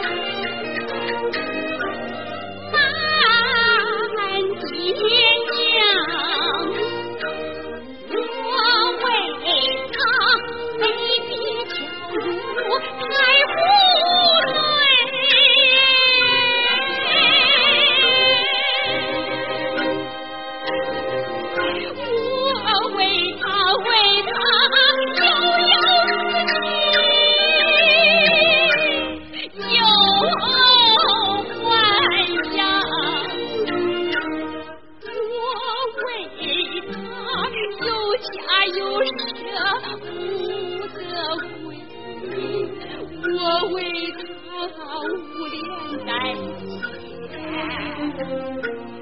thank you. 我为他无脸代钱。